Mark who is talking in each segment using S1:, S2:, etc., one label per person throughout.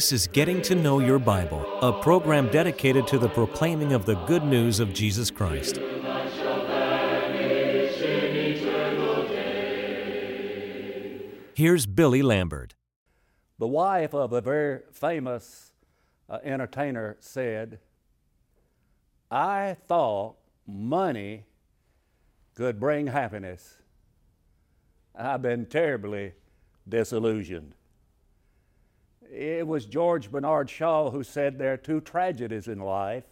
S1: This is Getting to Know Your Bible, a program dedicated to the proclaiming of the good news of Jesus Christ. Here's Billy Lambert.
S2: The wife of a very famous uh, entertainer said, I thought money could bring happiness. I've been terribly disillusioned. It was George Bernard Shaw who said there are two tragedies in life.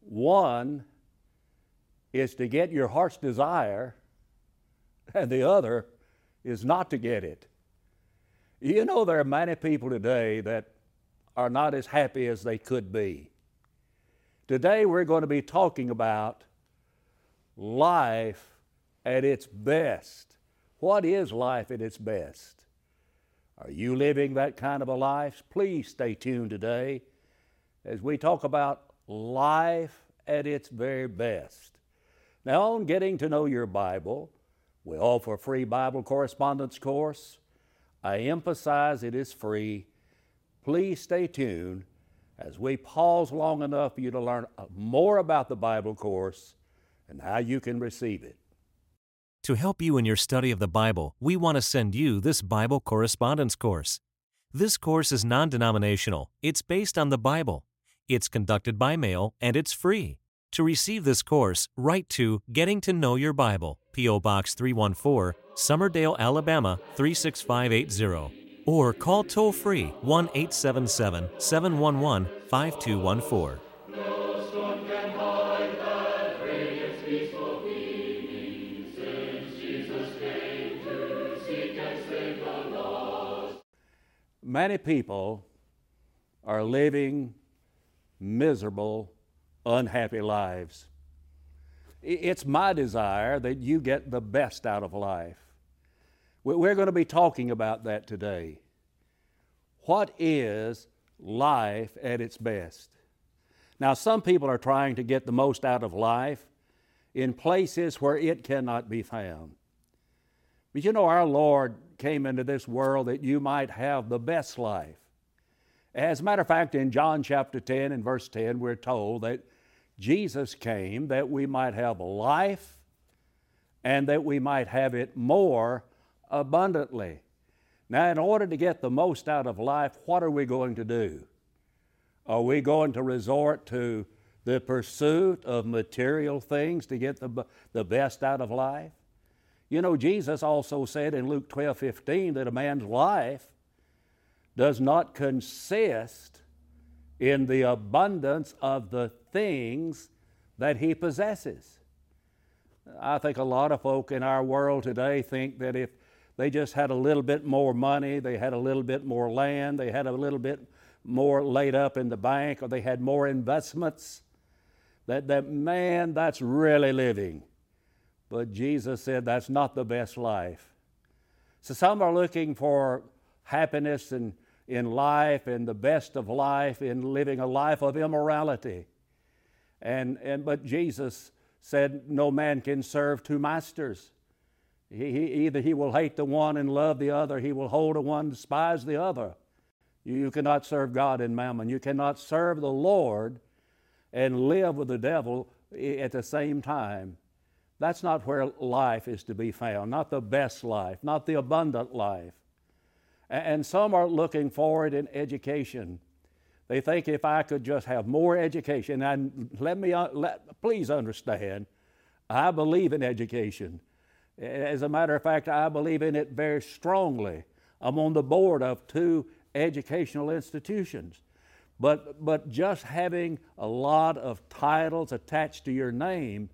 S2: One is to get your heart's desire, and the other is not to get it. You know, there are many people today that are not as happy as they could be. Today, we're going to be talking about life at its best. What is life at its best? Are you living that kind of a life? Please stay tuned today as we talk about life at its very best. Now, on getting to know your Bible, we offer a free Bible correspondence course. I emphasize it is free. Please stay tuned as we pause long enough for you to learn uh, more about the Bible course and how you can receive it.
S1: To help you in your study of the Bible, we want to send you this Bible correspondence course. This course is non denominational, it's based on the Bible. It's conducted by mail, and it's free. To receive this course, write to Getting to Know Your Bible, P.O. Box 314, Summerdale, Alabama 36580, or call toll free 1 877 711 5214.
S2: Many people are living miserable, unhappy lives. It's my desire that you get the best out of life. We're going to be talking about that today. What is life at its best? Now, some people are trying to get the most out of life in places where it cannot be found. But you know, our Lord came into this world that you might have the best life. As a matter of fact, in John chapter 10 and verse 10, we're told that Jesus came that we might have life and that we might have it more abundantly. Now, in order to get the most out of life, what are we going to do? Are we going to resort to the pursuit of material things to get the, the best out of life? You know, Jesus also said in Luke 12 15 that a man's life does not consist in the abundance of the things that he possesses. I think a lot of folk in our world today think that if they just had a little bit more money, they had a little bit more land, they had a little bit more laid up in the bank, or they had more investments, that, that man, that's really living. But Jesus said that's not the best life. So some are looking for happiness in, in life and the best of life in living a life of immorality. And, and, but Jesus said no man can serve two masters. He, he, either he will hate the one and love the other, he will hold the one despise the other. You, you cannot serve God and mammon. You cannot serve the Lord and live with the devil at the same time. That's not where life is to be found, not the best life, not the abundant life. And some are looking forward in education. They think if I could just have more education, and let me, uh, let, please understand, I believe in education. As a matter of fact, I believe in it very strongly. I'm on the board of two educational institutions. But, but just having a lot of titles attached to your name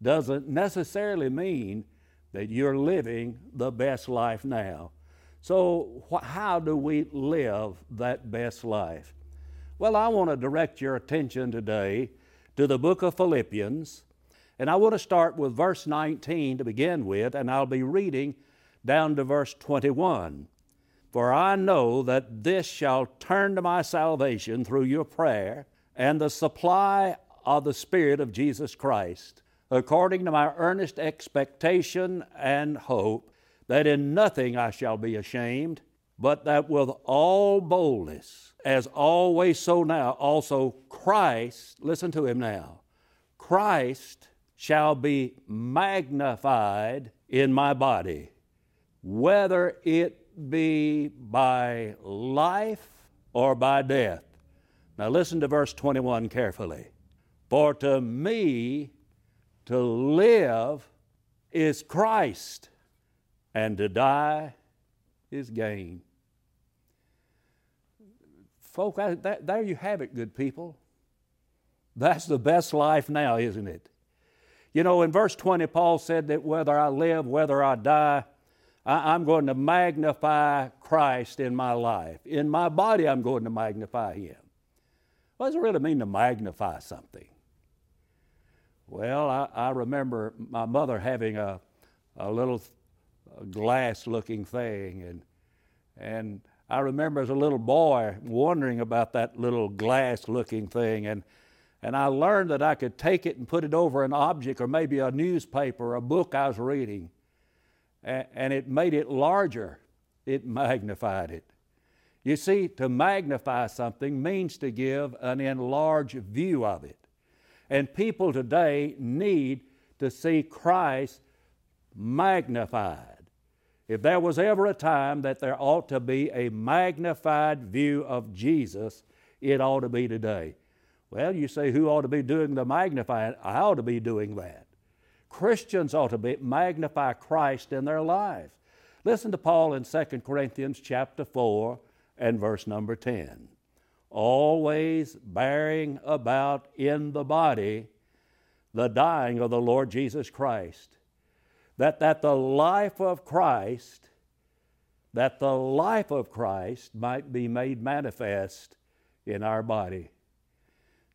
S2: doesn't necessarily mean that you're living the best life now. So, wh- how do we live that best life? Well, I want to direct your attention today to the book of Philippians, and I want to start with verse 19 to begin with, and I'll be reading down to verse 21. For I know that this shall turn to my salvation through your prayer and the supply of the Spirit of Jesus Christ, according to my earnest expectation and hope that in nothing I shall be ashamed, but that with all boldness, as always so now, also Christ, listen to him now, Christ shall be magnified in my body, whether it be by life or by death. Now listen to verse 21 carefully. For to me to live is Christ, and to die is gain. Folk, that, there you have it, good people. That's the best life now, isn't it? You know, in verse 20, Paul said that whether I live, whether I die, I, am going to magnify Christ in my life. In my body, I'm going to magnify Him. What does it really mean to magnify something? Well, I, I remember my mother having a, a little glass looking thing, and, and I remember as a little boy wondering about that little glass looking thing, and, and I learned that I could take it and put it over an object or maybe a newspaper or a book I was reading, and, and it made it larger, it magnified it. You see, to magnify something means to give an enlarged view of it. And people today need to see Christ magnified. If there was ever a time that there ought to be a magnified view of Jesus, it ought to be today. Well, you say, who ought to be doing the magnifying? I ought to be doing that. Christians ought to be, magnify Christ in their lives. Listen to Paul in 2 Corinthians chapter 4 and verse number 10 always bearing about in the body the dying of the Lord Jesus Christ. That, that the life of Christ, that the life of Christ might be made manifest in our body.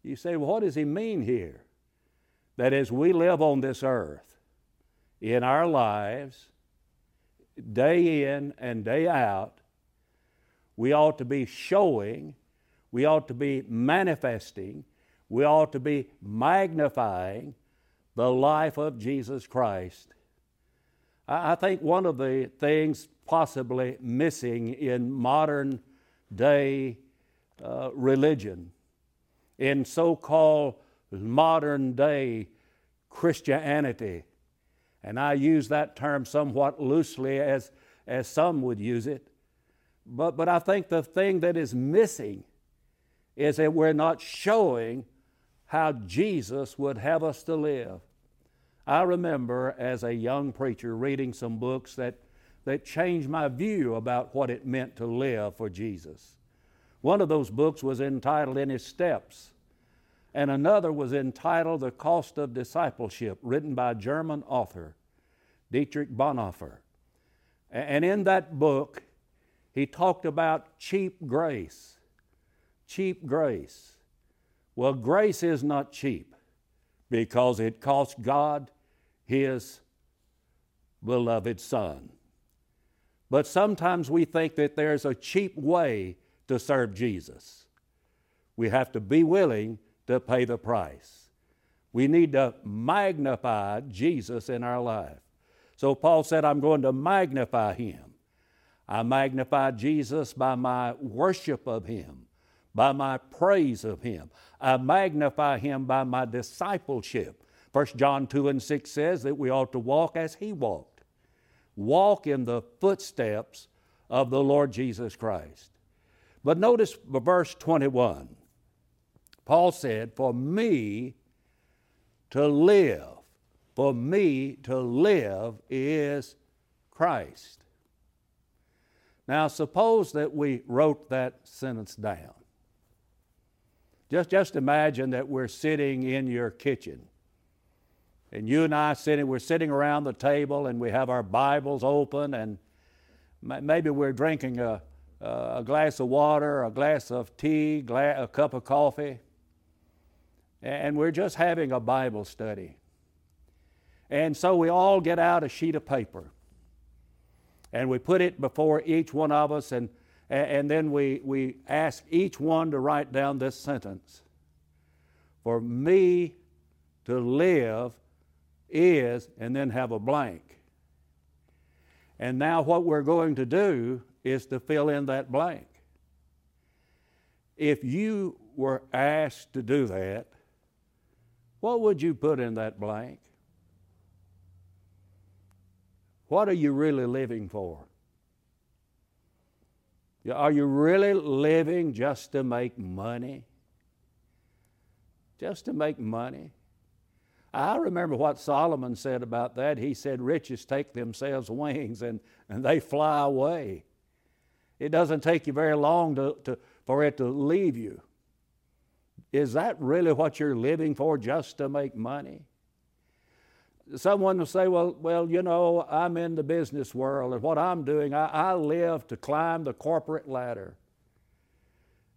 S2: You say, well, what does he mean here? That as we live on this earth, in our lives, day in and day out, we ought to be showing we ought to be manifesting, we ought to be magnifying the life of Jesus Christ. I think one of the things possibly missing in modern day uh, religion, in so called modern day Christianity, and I use that term somewhat loosely as, as some would use it, but, but I think the thing that is missing is that we're not showing how Jesus would have us to live. I remember as a young preacher reading some books that, that changed my view about what it meant to live for Jesus. One of those books was entitled In His Steps, and another was entitled The Cost of Discipleship, written by a German author, Dietrich Bonhoeffer. And in that book, he talked about cheap grace cheap grace. Well, grace is not cheap because it cost God His beloved Son. But sometimes we think that there's a cheap way to serve Jesus. We have to be willing to pay the price. We need to magnify Jesus in our life. So Paul said, I'm going to magnify him. I magnify Jesus by my worship of him by my praise of Him. I magnify Him by my discipleship. 1 John 2 and 6 says that we ought to walk as He walked. Walk in the footsteps of the Lord Jesus Christ. But notice verse 21. Paul said, For me to live, for me to live is Christ. Now, suppose that we wrote that sentence down. Just, just imagine that we're sitting in your kitchen. And you and I sitting, we're sitting around the table and we have our Bibles open and maybe we're drinking a, a glass of water, a glass of tea, a cup of coffee, and we're just having a Bible study. And so we all get out a sheet of paper and we put it before each one of us and and then we, we ask each one to write down this sentence for me to live is, and then have a blank. And now, what we're going to do is to fill in that blank. If you were asked to do that, what would you put in that blank? What are you really living for? Are you really living just to make money? Just to make money? I remember what Solomon said about that. He said, Riches take themselves wings and, and they fly away. It doesn't take you very long to, to, for it to leave you. Is that really what you're living for, just to make money? Someone will say, well, well, you know, I'm in the business world, and what I'm doing, I, I live to climb the corporate ladder.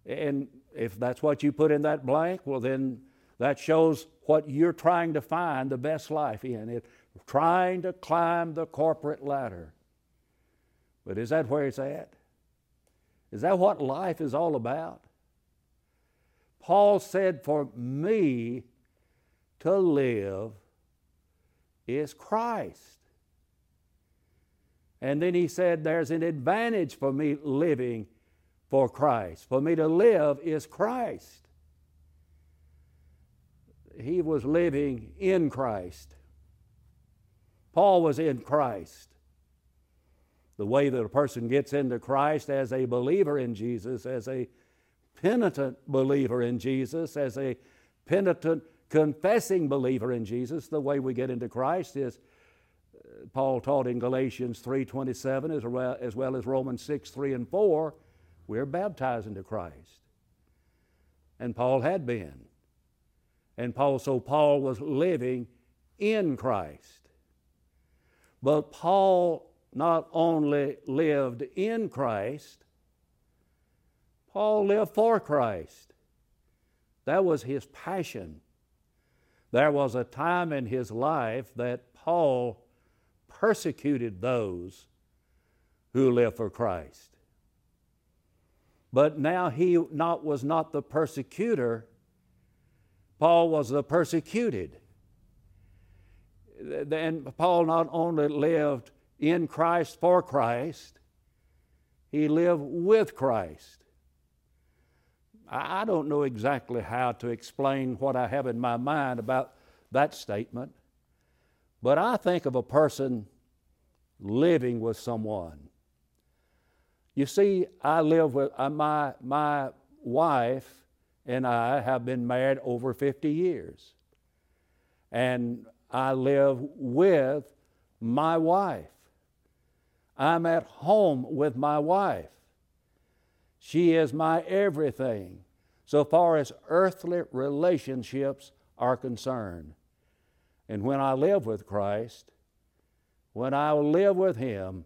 S2: And if that's what you put in that blank, well, then that shows what you're trying to find the best life in. It, trying to climb the corporate ladder. But is that where it's at? Is that what life is all about? Paul said, For me to live is Christ. And then he said, There's an advantage for me living for Christ. For me to live is Christ. He was living in Christ. Paul was in Christ. The way that a person gets into Christ as a believer in Jesus, as a penitent believer in Jesus, as a penitent confessing believer in Jesus, the way we get into Christ is uh, Paul taught in Galatians 3:27 as well, as well as Romans 6, 3 and 4, we're baptized into Christ. And Paul had been. And Paul, so Paul was living in Christ. But Paul not only lived in Christ, Paul lived for Christ. That was his passion. There was a time in his life that Paul persecuted those who lived for Christ. But now he not, was not the persecutor, Paul was the persecuted. And Paul not only lived in Christ for Christ, he lived with Christ. I don't know exactly how to explain what I have in my mind about that statement, but I think of a person living with someone. You see, I live with uh, my, my wife and I have been married over 50 years. And I live with my wife. I'm at home with my wife. She is my everything so far as earthly relationships are concerned. And when I live with Christ, when I live with Him,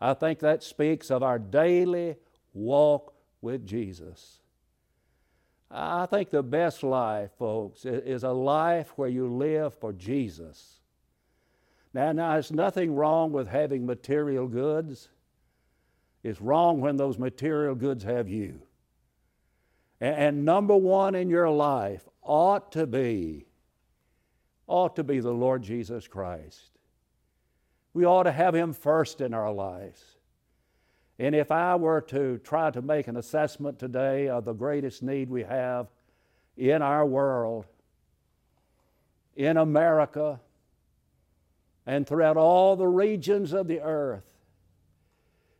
S2: I think that speaks of our daily walk with Jesus. I think the best life, folks, is a life where you live for Jesus. Now, now, there's nothing wrong with having material goods. It's wrong when those material goods have you. And, and number one in your life ought to be, ought to be the Lord Jesus Christ. We ought to have Him first in our lives. And if I were to try to make an assessment today of the greatest need we have in our world, in America, and throughout all the regions of the earth,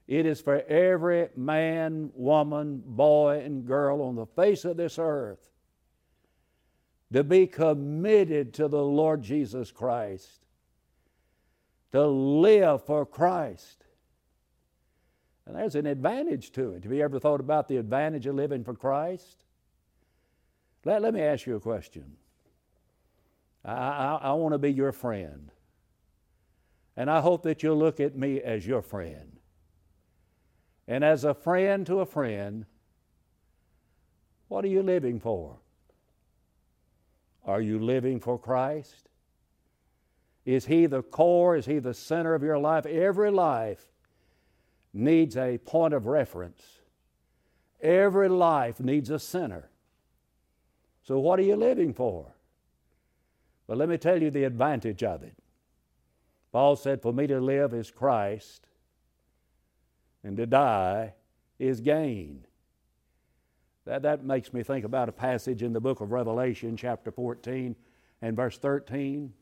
S2: it is for every man, woman, boy, and girl on the face of this earth to be committed to the Lord Jesus Christ, to live for Christ. And there's an advantage to it. Have you ever thought about the advantage of living for Christ? Let, let me ask you a question. I, I, I want to be your friend. And I hope that you'll look at me as your friend. And as a friend to a friend, what are you living for? Are you living for Christ? Is He the core? Is He the center of your life? Every life needs a point of reference. Every life needs a center. So, what are you living for? But let me tell you the advantage of it. Paul said, For me to live is Christ, and to die is gain. That, that makes me think about a passage in the book of Revelation, chapter 14 and verse 13.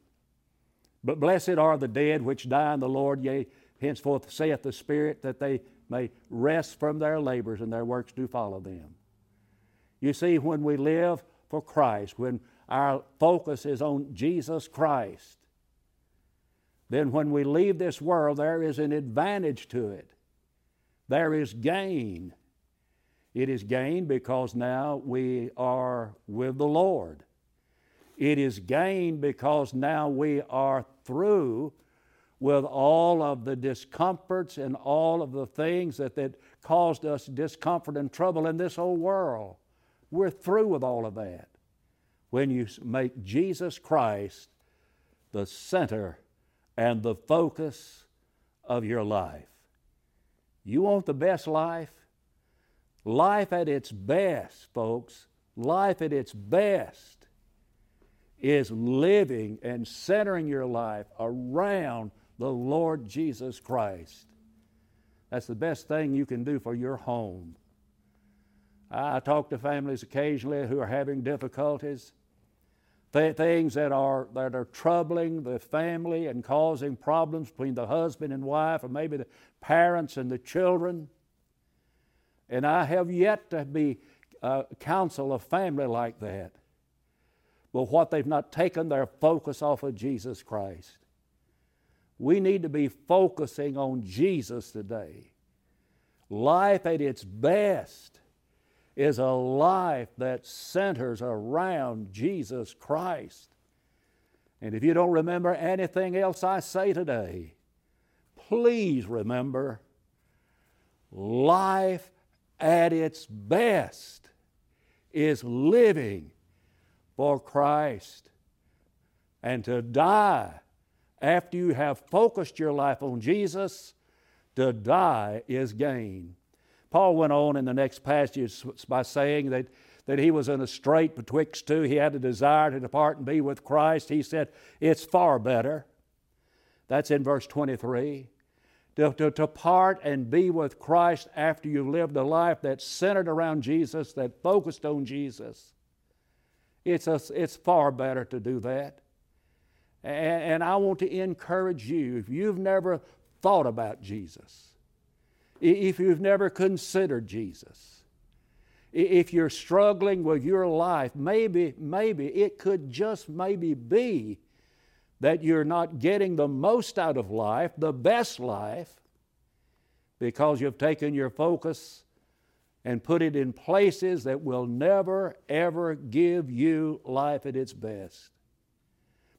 S2: But blessed are the dead which die in the Lord, yea, henceforth saith the Spirit, that they may rest from their labors and their works do follow them. You see, when we live for Christ, when our focus is on Jesus Christ, then when we leave this world, there is an advantage to it. There is gain. It is gain because now we are with the Lord. It is gain because now we are through with all of the discomforts and all of the things that, that caused us discomfort and trouble in this whole world. We're through with all of that when you make Jesus Christ the center and the focus of your life. You want the best life? Life at its best, folks, life at its best is living and centering your life around the Lord Jesus Christ. That's the best thing you can do for your home. I talk to families occasionally who are having difficulties, th- things that are, that are troubling the family and causing problems between the husband and wife, or maybe the parents and the children. And I have yet to be uh, counsel a family like that. But what they've not taken their focus off of Jesus Christ. We need to be focusing on Jesus today. Life at its best is a life that centers around Jesus Christ. And if you don't remember anything else I say today, please remember life at its best is living for Christ. And to die after you have focused your life on Jesus, to die is gain. Paul went on in the next passage by saying that, that he was in a strait betwixt two. He had a desire to depart and be with Christ. He said, It's far better. That's in verse 23 to, to, to part and be with Christ after you've lived a life that's centered around Jesus, that focused on Jesus. It's, a, it's far better to do that. And, and I want to encourage you if you've never thought about Jesus, if you've never considered Jesus, if you're struggling with your life, maybe, maybe it could just maybe be that you're not getting the most out of life, the best life, because you've taken your focus and put it in places that will never, ever give you life at its best.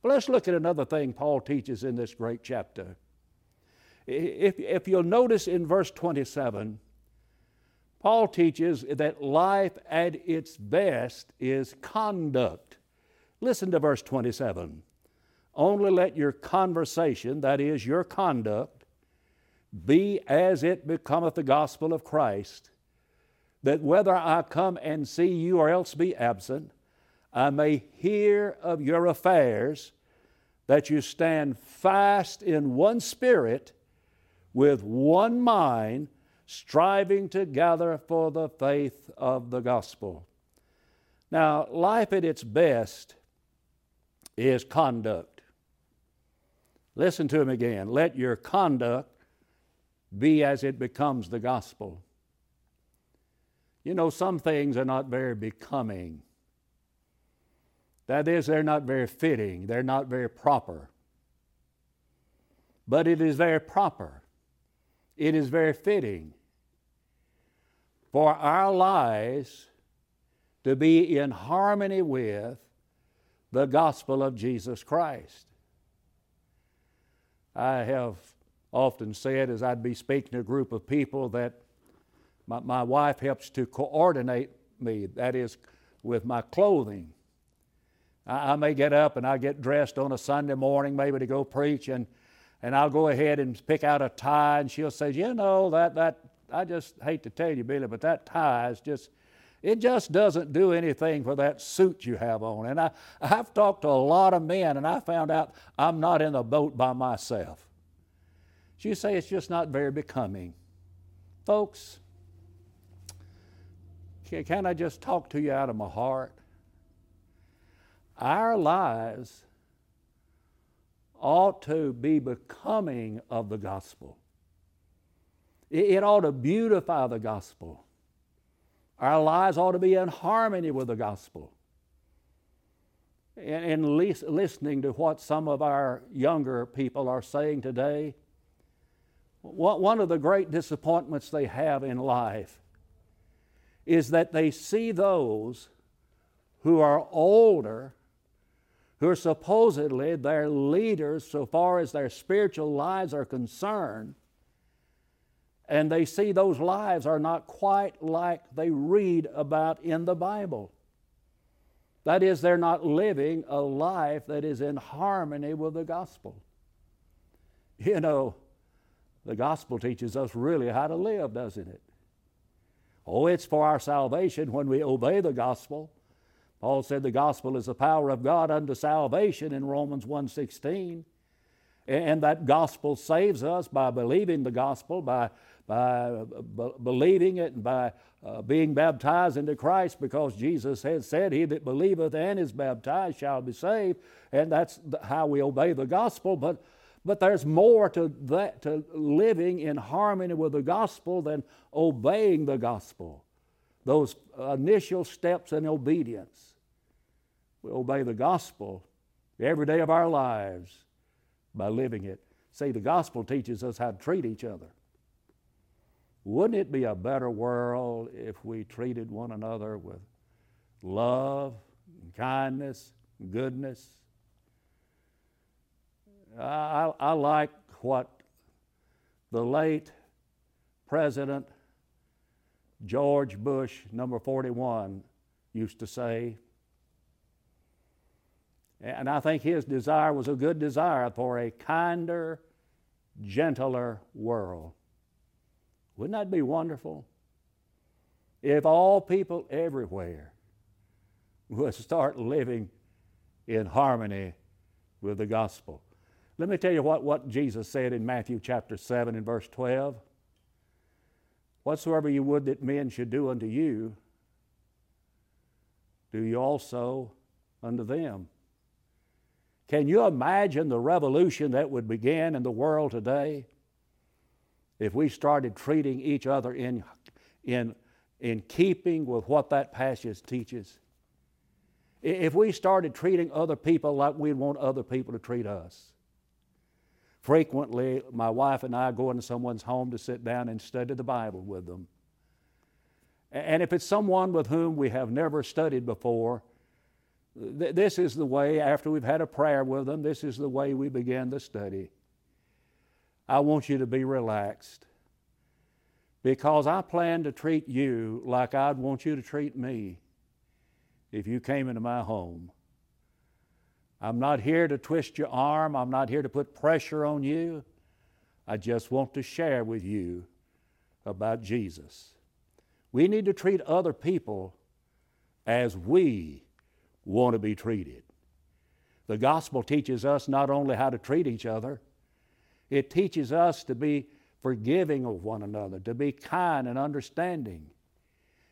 S2: But let's look at another thing Paul teaches in this great chapter. If, if you'll notice in verse 27, Paul teaches that life at its best is conduct. Listen to verse 27. Only let your conversation, that is, your conduct, be as it becometh the gospel of Christ, that whether I come and see you or else be absent, I may hear of your affairs, that you stand fast in one spirit, with one mind, striving together for the faith of the gospel. Now, life at its best is conduct. Listen to him again. Let your conduct be as it becomes the gospel. You know, some things are not very becoming. That is, they're not very fitting, they're not very proper. But it is very proper, it is very fitting for our lives to be in harmony with the gospel of Jesus Christ. I have often said as I'd be speaking to a group of people that my, my wife helps to coordinate me, that is, with my clothing. I, I, may get up and I get dressed on a Sunday morning, maybe to go preach, and, and I'll go ahead and pick out a tie, and she'll say, You know, that, that I just hate to tell you, Billy, but that tie is just, It just doesn't do anything for that suit you have on. And I, I've talked to a lot of men, and I found out I'm not in the boat by myself. You say it's just not very becoming. Folks, can I just talk to you out of my heart? Our lives ought to be becoming of the gospel. It ought to beautify the gospel. Our lives ought to be in harmony with the gospel. And, and listening to what some of our younger people are saying today, one of the great disappointments they have in life is that they see those who are older, who are supposedly their leaders so far as their spiritual lives are concerned, and they see those lives are not quite like they read about in the Bible. That is, they're not living a life that is in harmony with the gospel. You know, the gospel teaches us really how to live, doesn't it? Oh, it's for our salvation when we obey the gospel. Paul said the gospel is the power of God unto salvation in Romans 1:16. And that gospel saves us by believing the gospel, by by b- believing it and by uh, being baptized into Christ because Jesus had said, He that believeth and is baptized shall be saved. And that's how we obey the gospel. But, but there's more to, that, to living in harmony with the gospel than obeying the gospel. Those initial steps in obedience. We obey the gospel every day of our lives by living it. See, the gospel teaches us how to treat each other. Wouldn't it be a better world if we treated one another with love, and kindness, and goodness? I, I like what the late President George Bush, number 41, used to say. And I think his desire was a good desire for a kinder, gentler world. Wouldn't that be wonderful? If all people everywhere would start living in harmony with the gospel. Let me tell you what, what Jesus said in Matthew chapter 7 and verse 12. Whatsoever you would that men should do unto you, do you also unto them. Can you imagine the revolution that would begin in the world today if we started treating each other in, in, in keeping with what that passage teaches, if we started treating other people like we'd want other people to treat us, frequently my wife and I go into someone's home to sit down and study the Bible with them. And if it's someone with whom we have never studied before, th- this is the way, after we've had a prayer with them, this is the way we begin the study. I want you to be relaxed because I plan to treat you like I'd want you to treat me if you came into my home. I'm not here to twist your arm, I'm not here to put pressure on you. I just want to share with you about Jesus. We need to treat other people as we want to be treated. The gospel teaches us not only how to treat each other, it teaches us to be forgiving of one another, to be kind and understanding.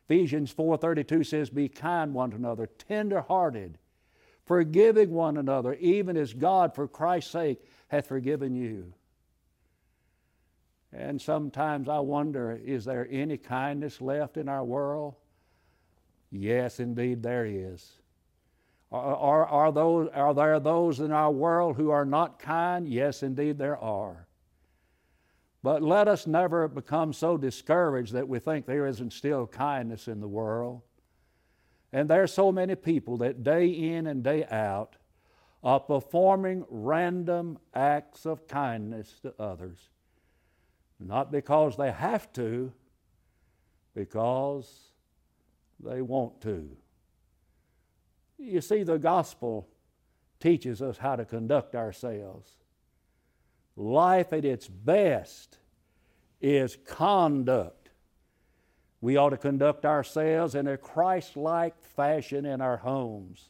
S2: Ephesians 4:32 says be kind one to another, tender-hearted, forgiving one another, even as God for Christ's sake hath forgiven you. And sometimes I wonder is there any kindness left in our world? Yes, indeed, there is. Are, are, are, those, are there those in our world who are not kind? Yes, indeed, there are. But let us never become so discouraged that we think there isn't still kindness in the world. And there are so many people that day in and day out are performing random acts of kindness to others. Not because they have to, because they want to. You see, the gospel teaches us how to conduct ourselves. Life at its best is conduct. We ought to conduct ourselves in a Christ like fashion in our homes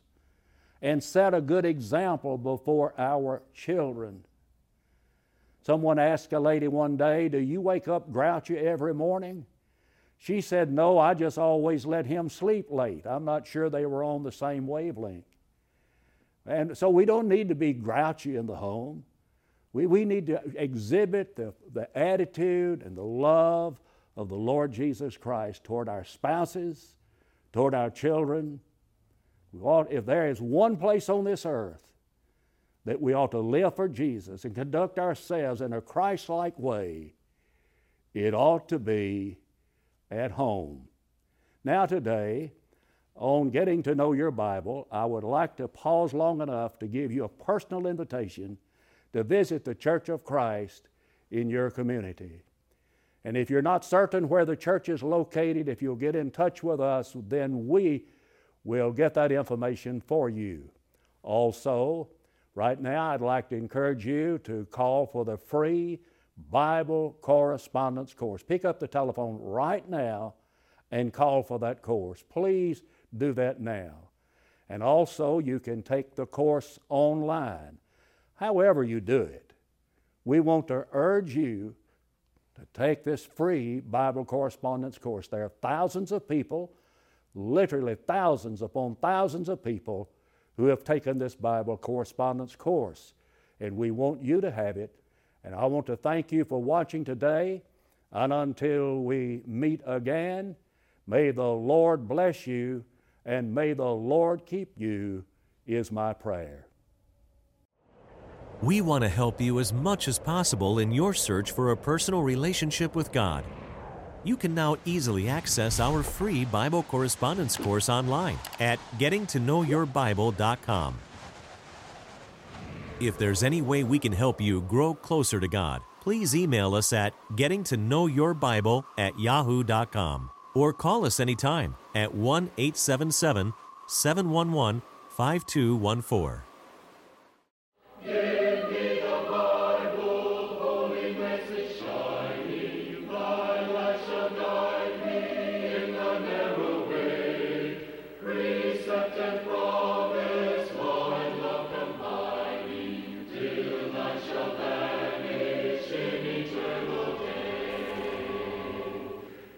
S2: and set a good example before our children. Someone asked a lady one day, Do you wake up grouchy every morning? She said, No, I just always let him sleep late. I'm not sure they were on the same wavelength. And so we don't need to be grouchy in the home. We, we need to exhibit the, the attitude and the love of the Lord Jesus Christ toward our spouses, toward our children. We Ought, if there is one place on this earth that we ought to live for Jesus and conduct ourselves in a Christ like way, it ought to be at home. Now, today, on getting to know your Bible, I would like to pause long enough to give you a personal invitation to visit the Church of Christ in your community. And if you're not certain where the church is located, if you'll get in touch with us, then we will get that information for you. Also, right now, I'd like to encourage you to call for the free Bible correspondence course. Pick up the telephone right now and call for that course. Please do that now. And also, you can take the course online. However, you do it, we want to urge you to take this free Bible correspondence course. There are thousands of people, literally thousands upon thousands of people, who have taken this Bible correspondence course. And we want you to have it. And I want to thank you for watching today. And until we meet again, may the Lord bless you and may the Lord keep you, is my prayer.
S1: We want to help you as much as possible in your search for a personal relationship with God. You can now easily access our free Bible correspondence course online at gettingtoknowyourbible.com. If there's any way we can help you grow closer to God, please email us at gettingtoknowyourbible at yahoo.com or call us anytime at 1 877 711 5214.